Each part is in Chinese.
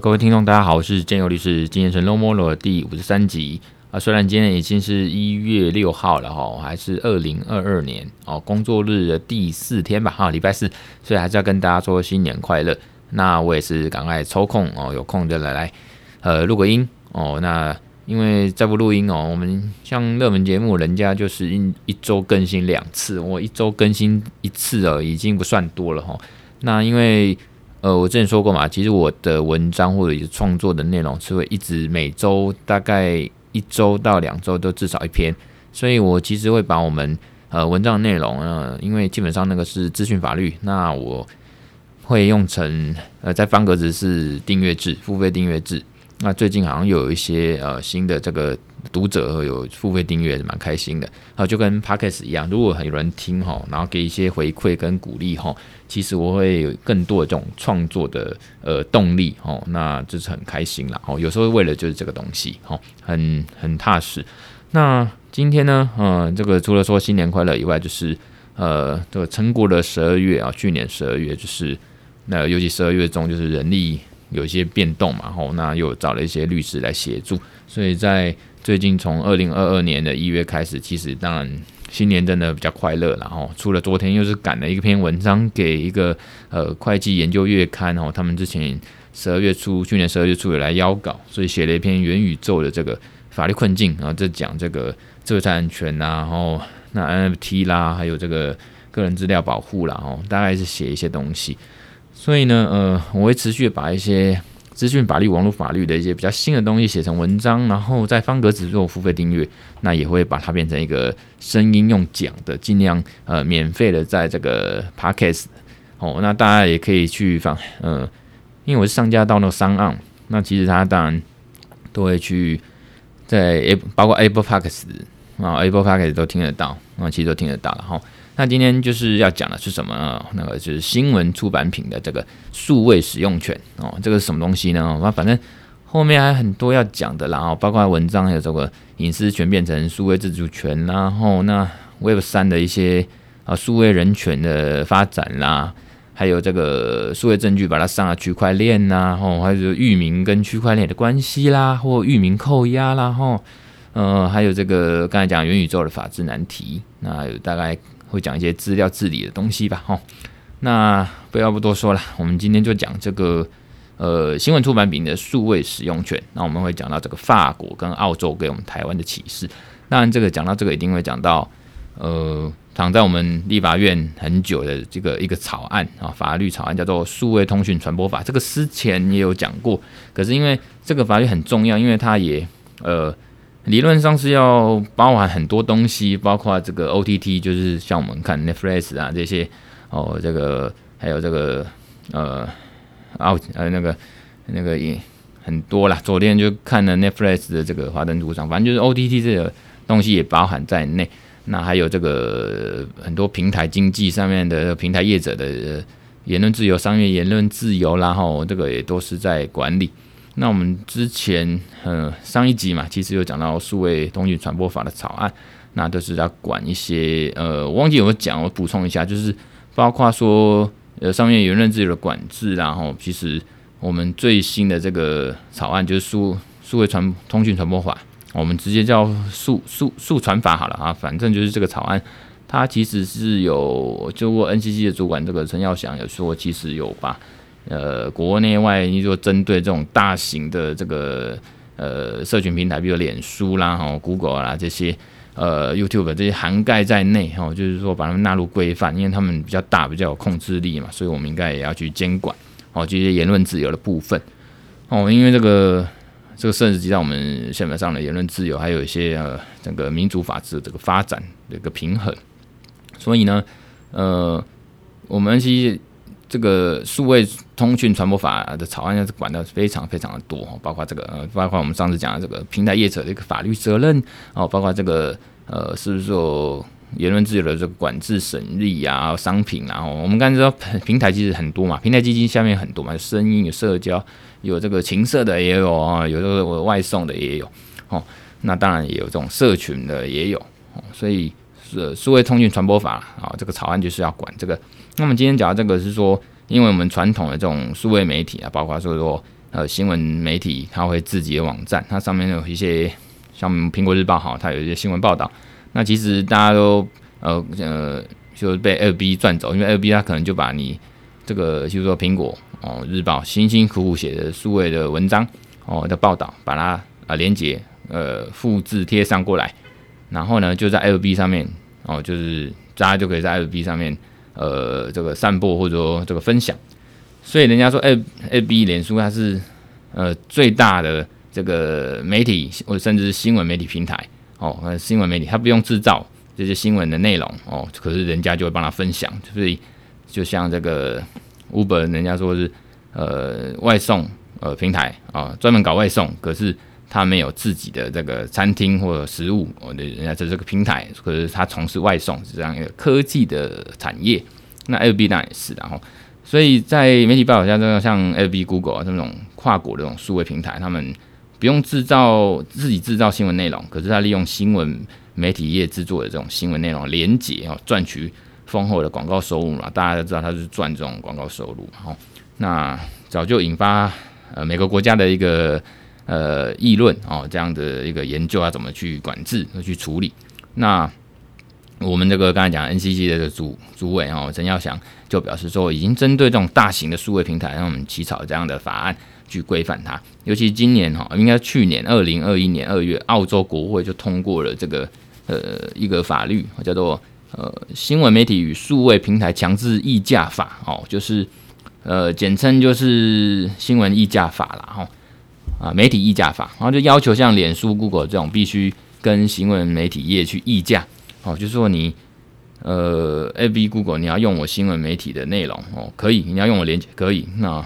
各位听众，大家好，我是建佑律师，今天是《No More》第五十三集啊。虽然今天已经是一月六号了哈，还是二零二二年哦，工作日的第四天吧，哈，礼拜四，所以还是要跟大家说新年快乐。那我也是赶快抽空哦，有空就来来呃录个音哦。那因为再不录音哦，我们像热门节目，人家就是一一周更新两次，我一周更新一次哦，已经不算多了哈。那因为呃，我之前说过嘛，其实我的文章或者是创作的内容是会一直每周大概一周到两周都至少一篇，所以我其实会把我们呃文章的内容呃，因为基本上那个是资讯法律，那我会用成呃在方格子是订阅制，付费订阅制。那最近好像又有一些呃新的这个读者有付费订阅是，蛮开心的。啊，就跟 Podcast 一样，如果有人听哈，然后给一些回馈跟鼓励哈，其实我会有更多的这种创作的呃动力哦，那就是很开心啦。哦，有时候为了就是这个东西哈，很很踏实。那今天呢，嗯，这个除了说新年快乐以外，就是呃这个撑过了十二月啊，去年十二月就是那尤其十二月中就是人力。有一些变动嘛，吼，那又找了一些律师来协助，所以在最近从二零二二年的一月开始，其实当然新年真的比较快乐，然后除了昨天又是赶了一篇文章给一个呃会计研究月刊，哦，他们之前十二月初，去年十二月初有来邀稿，所以写了一篇元宇宙的这个法律困境，然后这讲这个知识产权呐，然后那 NFT 啦，还有这个个人资料保护啦，哦，大概是写一些东西。所以呢，呃，我会持续把一些资讯法律、网络法律的一些比较新的东西写成文章，然后在方格子做付费订阅，那也会把它变成一个声音用讲的，尽量呃免费的在这个 Podcast 哦，那大家也可以去放，呃，因为我是上架到那个 SoundOn，那其实它当然都会去在 Apple 包括 Apple Podcast 啊，Apple Podcast 都听得到，啊，其实都听得到了哈。那今天就是要讲的是什么？那个就是新闻出版品的这个数位使用权哦，这个是什么东西呢？那反正后面还很多要讲的，然后包括文章还有这个隐私权变成数位自主权，然后那 Web 三的一些啊数位人权的发展啦，还有这个数位证据把它上了区块链呐，然后还有域名跟区块链的关系啦，或域名扣押啦，吼，呃，还有这个刚才讲元宇宙的法治难题，那有大概。会讲一些资料治理的东西吧，哈，那不要不多说了，我们今天就讲这个呃新闻出版品的数位使用权。那我们会讲到这个法国跟澳洲给我们台湾的启示。当然，这个讲到这个一定会讲到呃躺在我们立法院很久的这个一个草案啊，法律草案叫做《数位通讯传播法》。这个之前也有讲过，可是因为这个法律很重要，因为它也呃。理论上是要包含很多东西，包括这个 OTT，就是像我们看 Netflix 啊这些哦，这个还有这个呃奥呃那个那个也很多啦。昨天就看了 Netflix 的这个华灯初上，反正就是 OTT 这个东西也包含在内。那还有这个很多平台经济上面的平台业者的言论自由、商业言论自由，然后这个也都是在管理。那我们之前呃上一集嘛，其实有讲到数位通讯传播法的草案，那都是要管一些呃，忘记有没有讲，我补充一下，就是包括说呃上面言论自由的管制，然后其实我们最新的这个草案就是数数位传通讯传播法，我们直接叫数数数传法好了啊，反正就是这个草案，它其实是有就过 NCC 的主管这个陈耀祥有说，其实有把。呃，国内外，你说针对这种大型的这个呃社群平台，比如脸书啦、哈 Google 啦这些，呃 YouTube 这些涵盖在内哈，就是说把它们纳入规范，因为他们比较大，比较有控制力嘛，所以我们应该也要去监管哦这些言论自由的部分哦，因为这个这个甚至及到我们宪法上的言论自由，还有一些呃整个民主法治的这个发展的一个平衡，所以呢，呃，我们其实。这个数位通讯传播法的草案要是管的非常非常的多，包括这个呃，包括我们上次讲的这个平台业者的一个法律责任，哦，包括这个呃，是不是说言论自由的这个管制审理啊，商品啊，然后我们刚才说平台其实很多嘛，平台基金下面很多嘛，有声音有社交，有这个情色的也有啊，有这个外送的也有，哦，那当然也有这种社群的也有，哦，所以是数位通讯传播法啊，这个草案就是要管这个。那么今天讲的这个是说，因为我们传统的这种数位媒体啊，包括说说呃新闻媒体，它会自己的网站，它上面有一些像苹果日报哈，它有一些新闻报道。那其实大家都呃呃就被二 B 赚走，因为二 B 它可能就把你这个就是说苹果哦日报辛辛苦苦写的数位的文章哦的报道，把它啊、连接呃复制贴上过来，然后呢就在二 B 上面哦，就是大家就可以在二 B 上面呃这个散播或者说这个分享。所以人家说二二 B 脸书它是呃最大的这个媒体或甚至是新闻媒体平台。哦，那新闻媒体它不用制造这些新闻的内容哦，可是人家就会帮他分享，所以就像这个 Uber，人家说是呃外送呃平台啊，专门搞外送，可是他没有自己的这个餐厅或者食物，哦，人家在这个平台，可是他从事外送是这样一个科技的产业，那 L B 当然也是，然后所以在媒体报道下，这个像 L B、Google 啊这种跨国的这种数位平台，他们。不用制造自己制造新闻内容，可是他利用新闻媒体业制作的这种新闻内容连结哦，赚取丰厚的广告收入嘛。大家都知道他是赚这种广告收入，哦，那早就引发呃每个国家的一个呃议论哦，这样的一个研究要怎么去管制和去处理。那我们这个刚才讲 NCC 的主主委哦陈耀祥就表示说，已经针对这种大型的数位平台，让我们起草这样的法案。去规范它，尤其今年哈，应该去年二零二一年二月，澳洲国会就通过了这个呃一个法律，叫做呃新闻媒体与数位平台强制议价法哦，就是呃简称就是新闻议价法啦。哈啊媒体议价法，然后就要求像脸书、Google 这种必须跟新闻媒体业去议价哦，就是说你呃，AB Google 你要用我新闻媒体的内容哦，可以，你要用我连接可以那。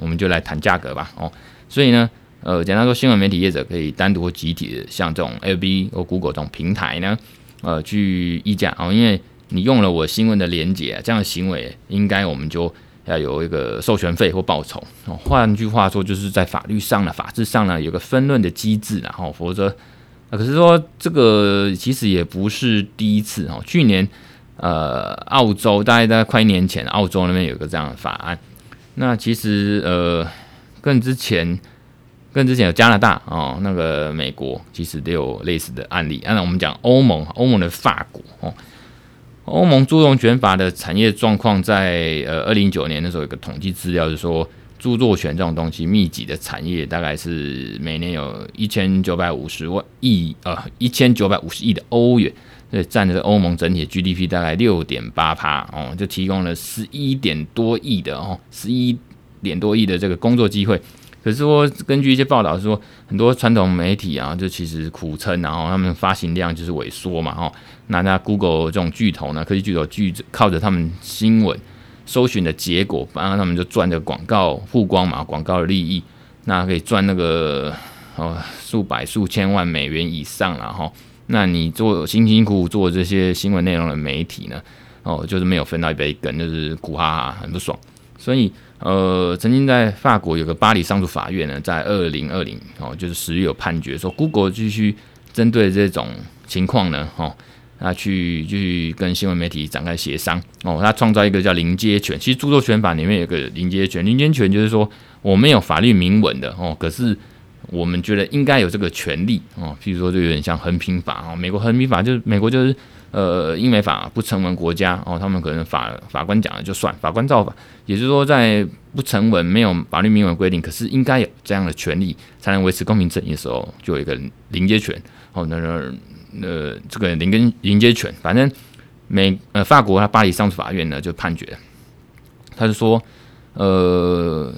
我们就来谈价格吧，哦，所以呢，呃，简单说，新闻媒体业者可以单独或集体的，像这种 AB 或 Google 这种平台呢，呃，去议价哦，因为你用了我新闻的连接啊，这样行为应该我们就要有一个授权费或报酬。换句话说，就是在法律上呢，法制上呢，有个分论的机制，然后否则，可是说这个其实也不是第一次哦。去年，呃，澳洲大概在快一年前，澳洲那边有个这样的法案。那其实呃，更之前，更之前有加拿大哦，那个美国其实都有类似的案例。那我们讲欧盟，欧盟的法国哦，欧盟著作权法的产业状况，在呃二零一九年的时候有个统计资料，就是说著作权这种东西密集的产业，大概是每年有一千九百五十万亿呃一千九百五十亿的欧元。对，占这个欧盟整体的 GDP 大概六点八趴哦，就提供了十一点多亿的哦，十一点多亿的这个工作机会。可是说，根据一些报道说，很多传统媒体啊，就其实苦撑，然后他们发行量就是萎缩嘛，哦，那那 Google 这种巨头呢，科技巨头巨靠着他们新闻搜寻的结果，然后他们就赚这个广告曝光嘛，广告的利益，那可以赚那个哦数百数千万美元以上了哈。那你做辛辛苦苦做这些新闻内容的媒体呢？哦，就是没有分到一杯羹，就是苦哈哈，很不爽。所以，呃，曾经在法国有个巴黎上诉法院呢，在二零二零哦，就是十月有判决说，Google 继续针对这种情况呢，哦，那去去跟新闻媒体展开协商哦，他创造一个叫临接权。其实著作权法里面有个临接权，临接权就是说我没有法律明文的哦，可是。我们觉得应该有这个权利哦，譬如说，就有点像衡平法哦。美国衡平法就是美国就是呃英美法不成文国家哦，他们可能法法官讲了就算，法官照法，也就是说在不成文没有法律明文规定，可是应该有这样的权利才能维持公平正义的时候，就有一个临接权哦。那那呃这个临跟临接权，反正美呃法国他巴黎上诉法院呢就判决，他就说呃。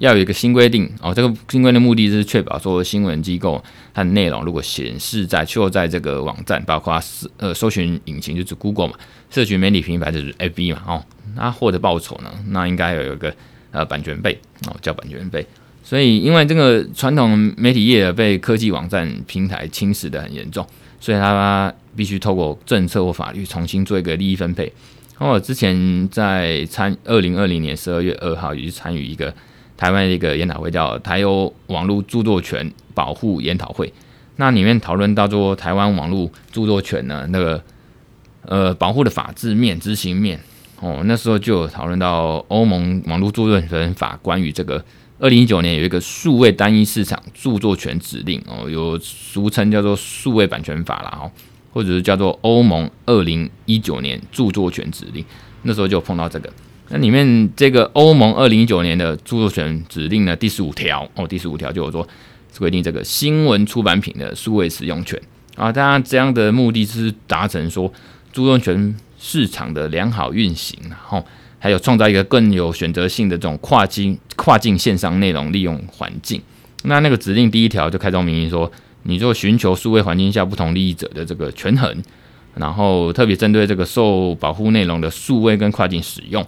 要有一个新规定哦，这个新规的目的是确保说新闻机构它的内容如果显示在就在这个网站，包括呃搜寻引擎就是 Google 嘛，社群媒体平台就是 FB 嘛哦，那获得报酬呢，那应该有一个呃版权费哦，叫版权费。所以因为这个传统媒体业被科技网站平台侵蚀得很严重，所以他必须透过政策或法律重新做一个利益分配。然后我之前在参二零二零年十二月二号也是参与一个。台湾一个研讨会叫台欧网络著作权保护研讨会，那里面讨论到说台湾网络著作权呢，那个呃保护的法制面、执行面哦，那时候就有讨论到欧盟网络著作权法关于这个二零一九年有一个数位单一市场著作权指令哦，有俗称叫做数位版权法啦，哈，或者是叫做欧盟二零一九年著作权指令。那时候就碰到这个，那里面这个欧盟二零一九年的著作权指令呢，第十五条哦，第十五条就有说规定这个新闻出版品的数位使用权啊，当然这样的目的是达成说著作权市场的良好运行，然后还有创造一个更有选择性的这种跨境跨境线上内容利用环境。那那个指令第一条就开宗明义说，你就寻求数位环境下不同利益者的这个权衡。然后特别针对这个受保护内容的数位跟跨境使用，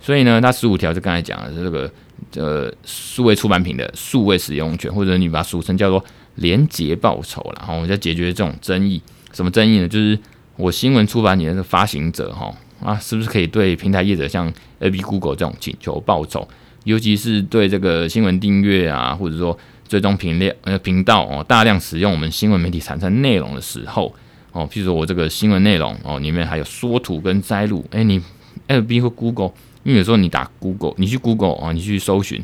所以呢，它十五条就刚才讲的这个呃数位出版品的数位使用权，或者你把它俗称叫做连结报酬，然后我们在解决这种争议。什么争议呢？就是我新闻出版你的发行者哈啊，是不是可以对平台业者像 A B、Google 这种请求报酬？尤其是对这个新闻订阅啊，或者说追踪频率呃频道哦，大量使用我们新闻媒体产生内容的时候。哦，譬如说我这个新闻内容哦，里面还有缩图跟摘录。诶，你 A B 或 Google，因为有时候你打 Google，你去 Google 啊，你去搜寻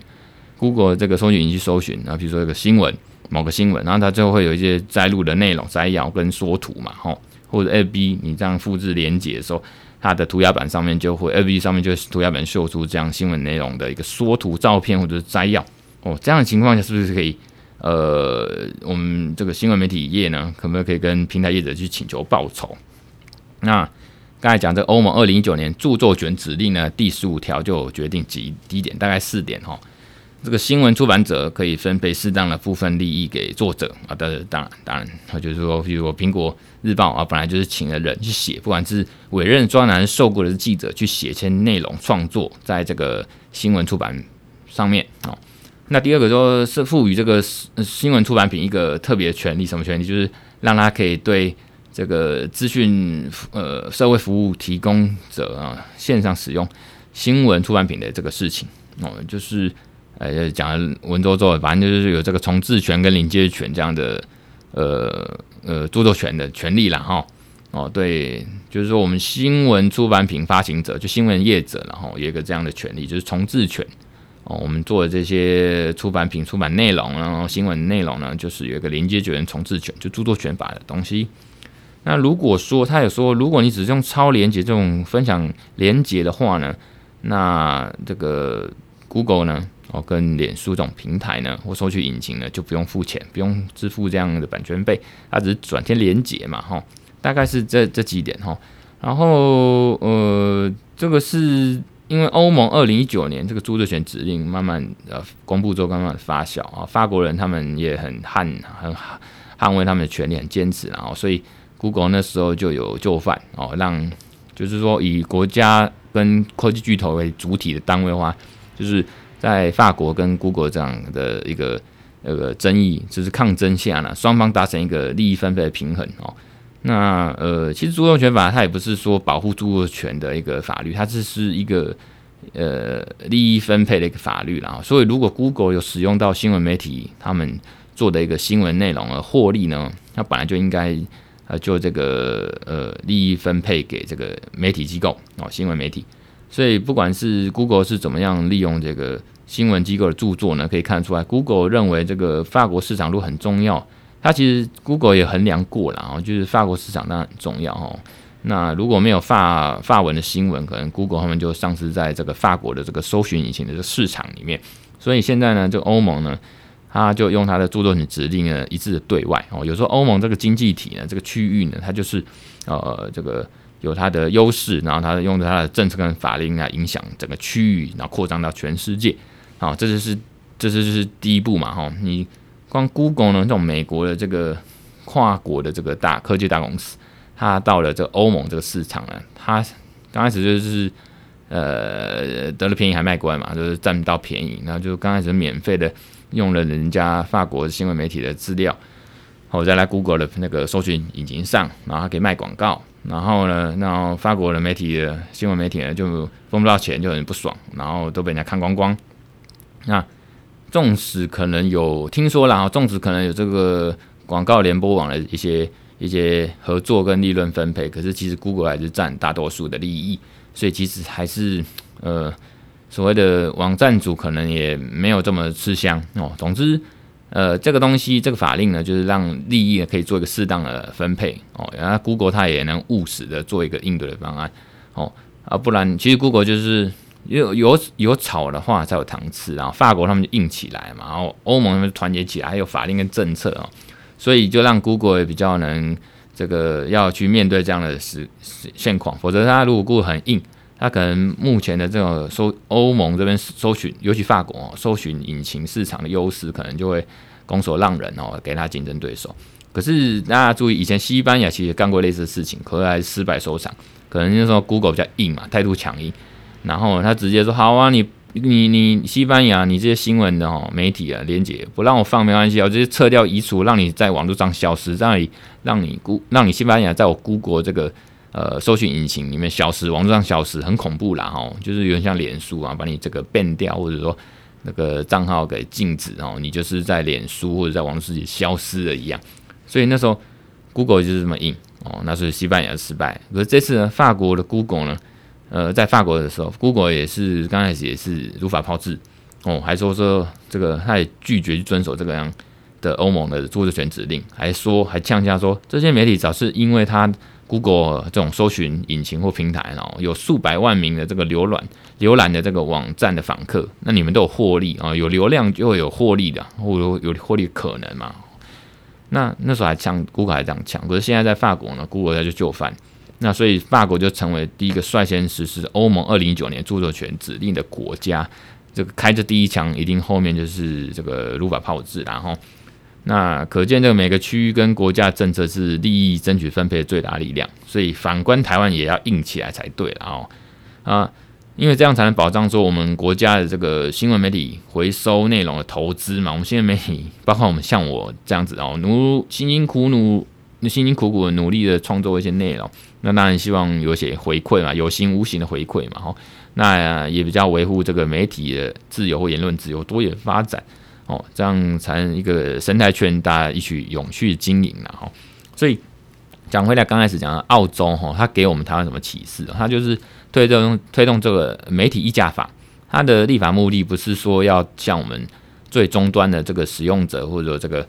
Google 这个搜寻引擎去搜寻，然后比如说这个新闻，某个新闻，然后它最后会有一些摘录的内容、摘要跟缩图嘛，吼，或者 FB 你这样复制连接的时候，它的涂鸦板上面就会 FB 上面就涂鸦板秀出这样新闻内容的一个缩图照片或者是摘要。哦，这样的情况下是不是可以？呃，我们这个新闻媒体业呢，可不可以跟平台业者去请求报酬？那刚才讲这欧盟二零一九年著作权指令呢，第十五条就决定几几点，大概四点哈。这个新闻出版者可以分配适当的部分利益给作者啊，当然当然当然，他就是说，比如说苹果日报啊，本来就是请了人去写，不管是委任专栏受雇的记者去写一些内容创作，在这个新闻出版上面啊。那第二个说是赋予这个新闻出版品一个特别权利，什么权利？就是让他可以对这个资讯呃社会服务提供者啊线上使用新闻出版品的这个事情哦，就是呃讲文绉绉，反正就是有这个重置权跟领接权这样的呃呃著作权的权利了哈哦，对，就是说我们新闻出版品发行者就新闻业者，然后有一个这样的权利，就是重置权。哦，我们做的这些出版品、出版内容，然后新闻内容呢，就是有一个连接权、重置权，就著作权法的东西。那如果说他有说，如果你只是用超连接这种分享连接的话呢，那这个 Google 呢，哦，跟脸书这种平台呢，或搜索引擎呢，就不用付钱，不用支付这样的版权费，它只是转贴连接嘛，哈，大概是这这几点哈。然后呃，这个是。因为欧盟二零一九年这个著作权指令慢慢呃公布之后，慢慢发酵啊，法国人他们也很捍很捍卫他们的权利，很坚持，然后所以 Google 那时候就有就范哦，让就是说以国家跟科技巨头为主体的单位的话，就是在法国跟 Google 这样的一个那个争议就是抗争下呢，双方达成一个利益分配的平衡哦。那呃，其实著作权法它也不是说保护著作权的一个法律，它只是一个呃利益分配的一个法律啦。所以如果 Google 有使用到新闻媒体他们做的一个新闻内容而获利呢，它本来就应该呃就这个呃利益分配给这个媒体机构哦，新闻媒体。所以不管是 Google 是怎么样利用这个新闻机构的著作呢，可以看出来，Google 认为这个法国市场路很重要。它其实 Google 也衡量过了啊，就是法国市场当然很重要哦。那如果没有法法文的新闻，可能 Google 他们就丧失在这个法国的这个搜寻引擎的这个市场里面。所以现在呢，这个欧盟呢，它就用它的著作权指令呢，一致的对外哦。有时候欧盟这个经济体呢，这个区域呢，它就是呃这个有它的优势，然后它用它的政策跟法令来影响整个区域，然后扩张到全世界。好，这就是这是就是第一步嘛，哈，你。光 Google 呢，这种美国的这个跨国的这个大科技大公司，它到了这个欧盟这个市场呢，它刚开始就是呃得了便宜还卖乖嘛，就是占不到便宜，然后就刚开始免费的用了人家法国新闻媒体的资料，好再来 Google 的那个搜寻引擎上，然后还可以卖广告，然后呢，然后法国的媒体的新闻媒体呢就分不到钱，就很不爽，然后都被人家看光光，那。纵使可能有听说了啊，纵使可能有这个广告联播网的一些一些合作跟利润分配，可是其实 Google 还是占大多数的利益，所以其实还是呃所谓的网站主可能也没有这么吃香哦。总之，呃，这个东西这个法令呢，就是让利益呢可以做一个适当的分配哦。然后 Google 它也能务实的做一个应对的方案哦。啊，不然其实 Google 就是有有有草的话才有糖吃，然后法国他们就硬起来嘛，然后欧盟他们团结起来，还有法令跟政策哦，所以就让 Google 也比较能这个要去面对这样的实实现况，否则它如果 Google 很硬。他可能目前的这种搜欧盟这边搜寻，尤其法国哦，搜寻引擎市场的优势，可能就会拱手让人哦，给他竞争对手。可是大家注意，以前西班牙其实干过类似的事情，可是还是失败收场。可能就是说 Google 比较硬嘛，态度强硬，然后他直接说：“好啊，你你你西班牙，你这些新闻的哦媒体啊连接不让我放没关系，我直接撤掉移除，让你在网络上消失，让你让你估让你西班牙在我 Google 这个。”呃，搜寻引擎里面消失，网络上消失，很恐怖啦哈，就是有点像脸书啊，把你这个 ban 掉，或者说那个账号给禁止哦，你就是在脸书或者在网络世界消失了一样。所以那时候 Google 就是这么硬哦，那是西班牙失败。可是这次呢，法国的 Google 呢，呃，在法国的时候，Google 也是刚开始也是如法炮制哦，还说说这个他也拒绝去遵守这个样的欧盟的著作权指令，还说还呛下说这些媒体早是因为他。Google 这种搜寻引擎或平台，哦，有数百万名的这个浏览浏览的这个网站的访客，那你们都有获利啊，有流量就会有获利的，或有有获利可能嘛？那那时候还呛 Google 还这样强，可是现在在法国呢，Google 它就就范，那所以法国就成为第一个率先实施欧盟二零一九年著作权指令的国家，这个开着第一枪，一定后面就是这个如法炮制，然后。那可见，这个每个区域跟国家政策是利益争取分配的最大力量，所以反观台湾也要硬起来才对了哦。啊，因为这样才能保障说我们国家的这个新闻媒体回收内容的投资嘛。我们新闻媒体，包括我们像我这样子哦，努辛辛苦努、辛辛苦苦的努力的创作一些内容，那当然希望有些回馈嘛，有形无形的回馈嘛。哈，那也比较维护这个媒体的自由或言论自由多元发展。哦，这样才能一个生态圈，大家一起永续经营了哈。所以讲回来，刚开始讲澳洲哈，它给我们台湾什么启示？它就是推动推动这个媒体议价法，它的立法目的不是说要向我们最终端的这个使用者或者这个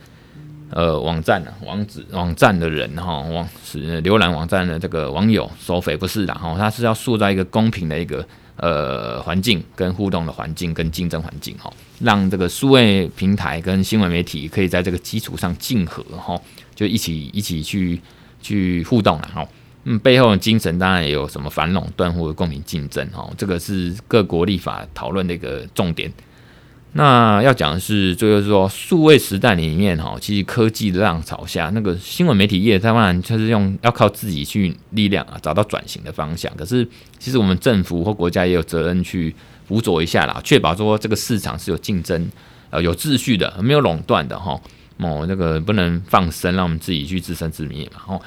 呃网站啊网址网站的人哈网是浏览网站的这个网友收费，不是的哈，它是要塑造一个公平的一个。呃，环境跟互动的环境跟竞争环境哈，让这个数位平台跟新闻媒体可以在这个基础上竞合哈，就一起一起去去互动了哈。嗯，背后的精神当然也有什么反垄断或者公平竞争哈，这个是各国立法讨论的一个重点。那要讲的是，就是说，数位时代里面哈，其实科技的浪潮下，那个新闻媒体业当然就是用要靠自己去力量啊，找到转型的方向。可是，其实我们政府或国家也有责任去辅佐一下啦，确保说这个市场是有竞争、呃有秩序的，没有垄断的哈。哦，那个不能放生，让我们自己去自生自灭嘛。哦。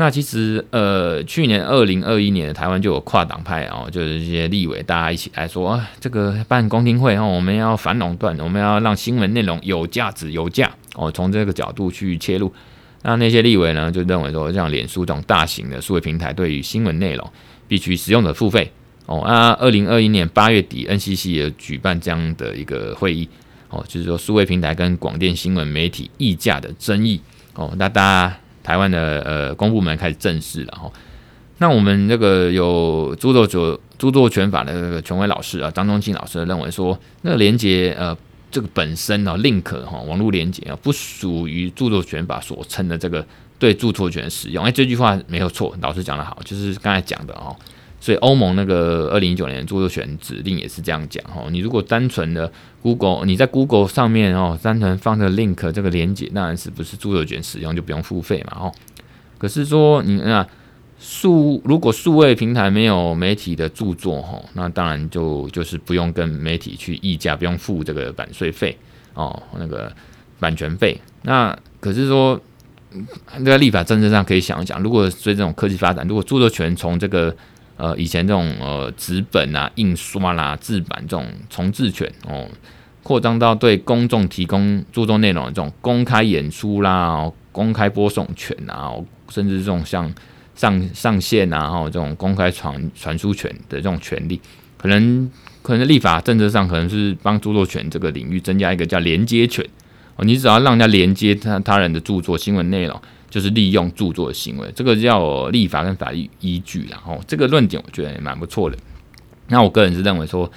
那其实，呃，去年二零二一年台湾就有跨党派哦，就是一些立委大家一起来说，啊，这个办公听会哦，我们要反垄断，我们要让新闻内容有价值有价哦，从这个角度去切入。那那些立委呢，就认为说，像脸书这种大型的数位平台，对于新闻内容必须使用者付费哦。那二零二一年八月底，NCC 也举办这样的一个会议哦，就是说数位平台跟广电新闻媒体议价的争议哦，那大家。台湾的呃公部门开始正式了哈，那我们这个有著作权著作权法的这个权威老师啊，张忠庆老师认为说，那个连接呃这个本身呢，link 哈网络连接啊，不属于著作权法所称的这个对著作权使用。哎，这句话没有错，老师讲的好，就是刚才讲的哦。所以欧盟那个二零一九年著作权指令也是这样讲哈，你如果单纯的 Google，你在 Google 上面哦，单纯放个 link 这个连接，当然是不是著作权使用就不用付费嘛哦。可是说你那数如果数位平台没有媒体的著作哈，那当然就就是不用跟媒体去议价，不用付这个版税费哦，那个版权费。那可是说在立法政策上可以想一想，如果随这种科技发展，如果著作权从这个呃，以前这种呃纸本啊、印刷啦、啊、制版这种重制权哦，扩张到对公众提供著作内容的这种公开演出啦、公开播送权啊，甚至这种像上上线啊，这种公开传传输权的这种权利，可能可能立法政策上可能是帮著作权这个领域增加一个叫连接权。哦，你只要让人家连接他他人的著作新闻内容，就是利用著作的行为，这个叫立法跟法律依据，然后这个论点我觉得也蛮不错的。那我个人是认为说，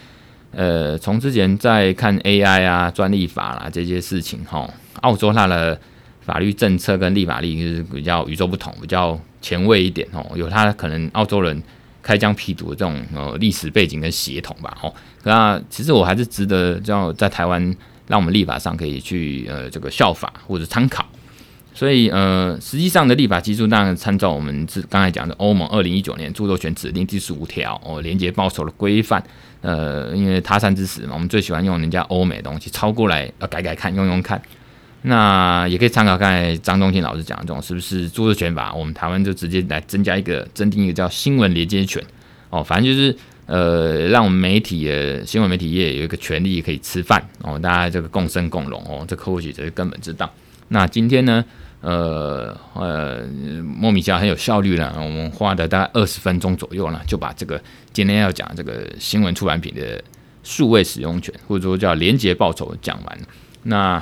呃，从之前在看 AI 啊、专利法啦这些事情，哈，澳洲它的法律政策跟立法力是比较与众不同，比较前卫一点哦，有它可能澳洲人开疆辟土的这种呃历史背景跟血统吧，哦，那其实我还是值得叫在台湾让我们立法上可以去呃这个效法或者参考。所以，呃，实际上的立法基础当然参照我们是刚才讲的欧盟二零一九年著作权指令第十五条哦，连结报酬的规范。呃，因为他山之石嘛，我们最喜欢用人家欧美东西抄过来，呃改改看，用用看。那也可以参考刚才张东庆老师讲的这种，是不是著作权法？我们台湾就直接来增加一个，增订一个叫新闻连接权哦，反正就是呃，让我们媒体的新闻媒体业有一个权利可以吃饭哦，大家这个共生共荣哦，这或许这是根本之道。那今天呢？呃呃，莫名其妙很有效率了。我们花了大概二十分钟左右呢，就把这个今天要讲这个新闻出版品的数位使用权，或者说叫连结报酬讲完。那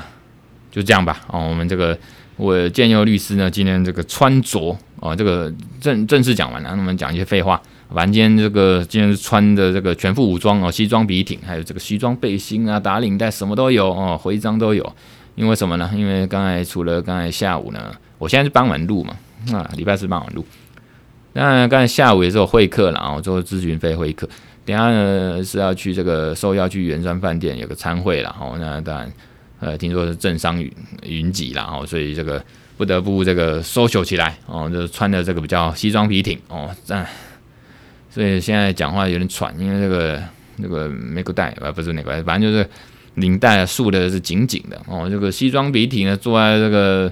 就这样吧。哦，我们这个我建佑律师呢，今天这个穿着哦，这个正正式讲完了，那我们讲一些废话。反正今天这个今天是穿的这个全副武装哦，西装笔挺，还有这个西装背心啊，打领带什么都有哦，徽章都有。因为什么呢？因为刚才除了刚才下午呢，我现在是傍晚录嘛，啊，礼拜四傍晚录。那刚才下午也是有会客了啊，做咨询费会客。等下呢是要去这个受邀去圆山饭店有个餐会了哦。那当然，呃，听说是政商云云集了哦，所以这个不得不这个 social 起来哦，就穿的这个比较西装笔挺哦，这样。所以现在讲话有点喘，因为这个那个没个带啊，不是那个，反正就是。领带束的是紧紧的哦，这个西装笔挺呢，坐在这个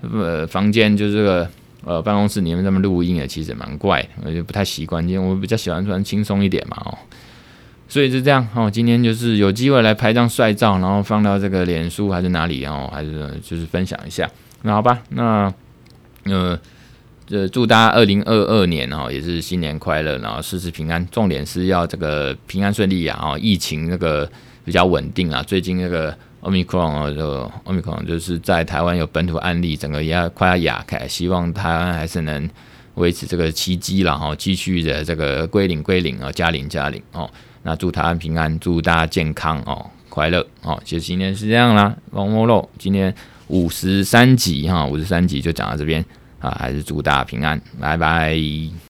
呃房间，就是这个呃办公室里面这么录音也其实蛮怪的，我就不太习惯，因为我比较喜欢穿轻松一点嘛哦，所以是这样哦。今天就是有机会来拍张帅照，然后放到这个脸书还是哪里哦，还是就是分享一下。那好吧，那呃这祝大家二零二二年哦也是新年快乐，然后事事平安，重点是要这个平安顺利呀哦，疫情那个。比较稳定啊，最近那个 Omicron 啊，就 Omicron 就是在台湾有本土案例，整个也快要哑开，希望台湾还是能维持这个奇迹然后继续的这个归零归零啊，加零加零哦。那祝台湾平安，祝大家健康哦，快乐哦。其实今天是这样啦，王摸肉今天五十三集哈，五十三集就讲到这边啊，还是祝大家平安，拜拜。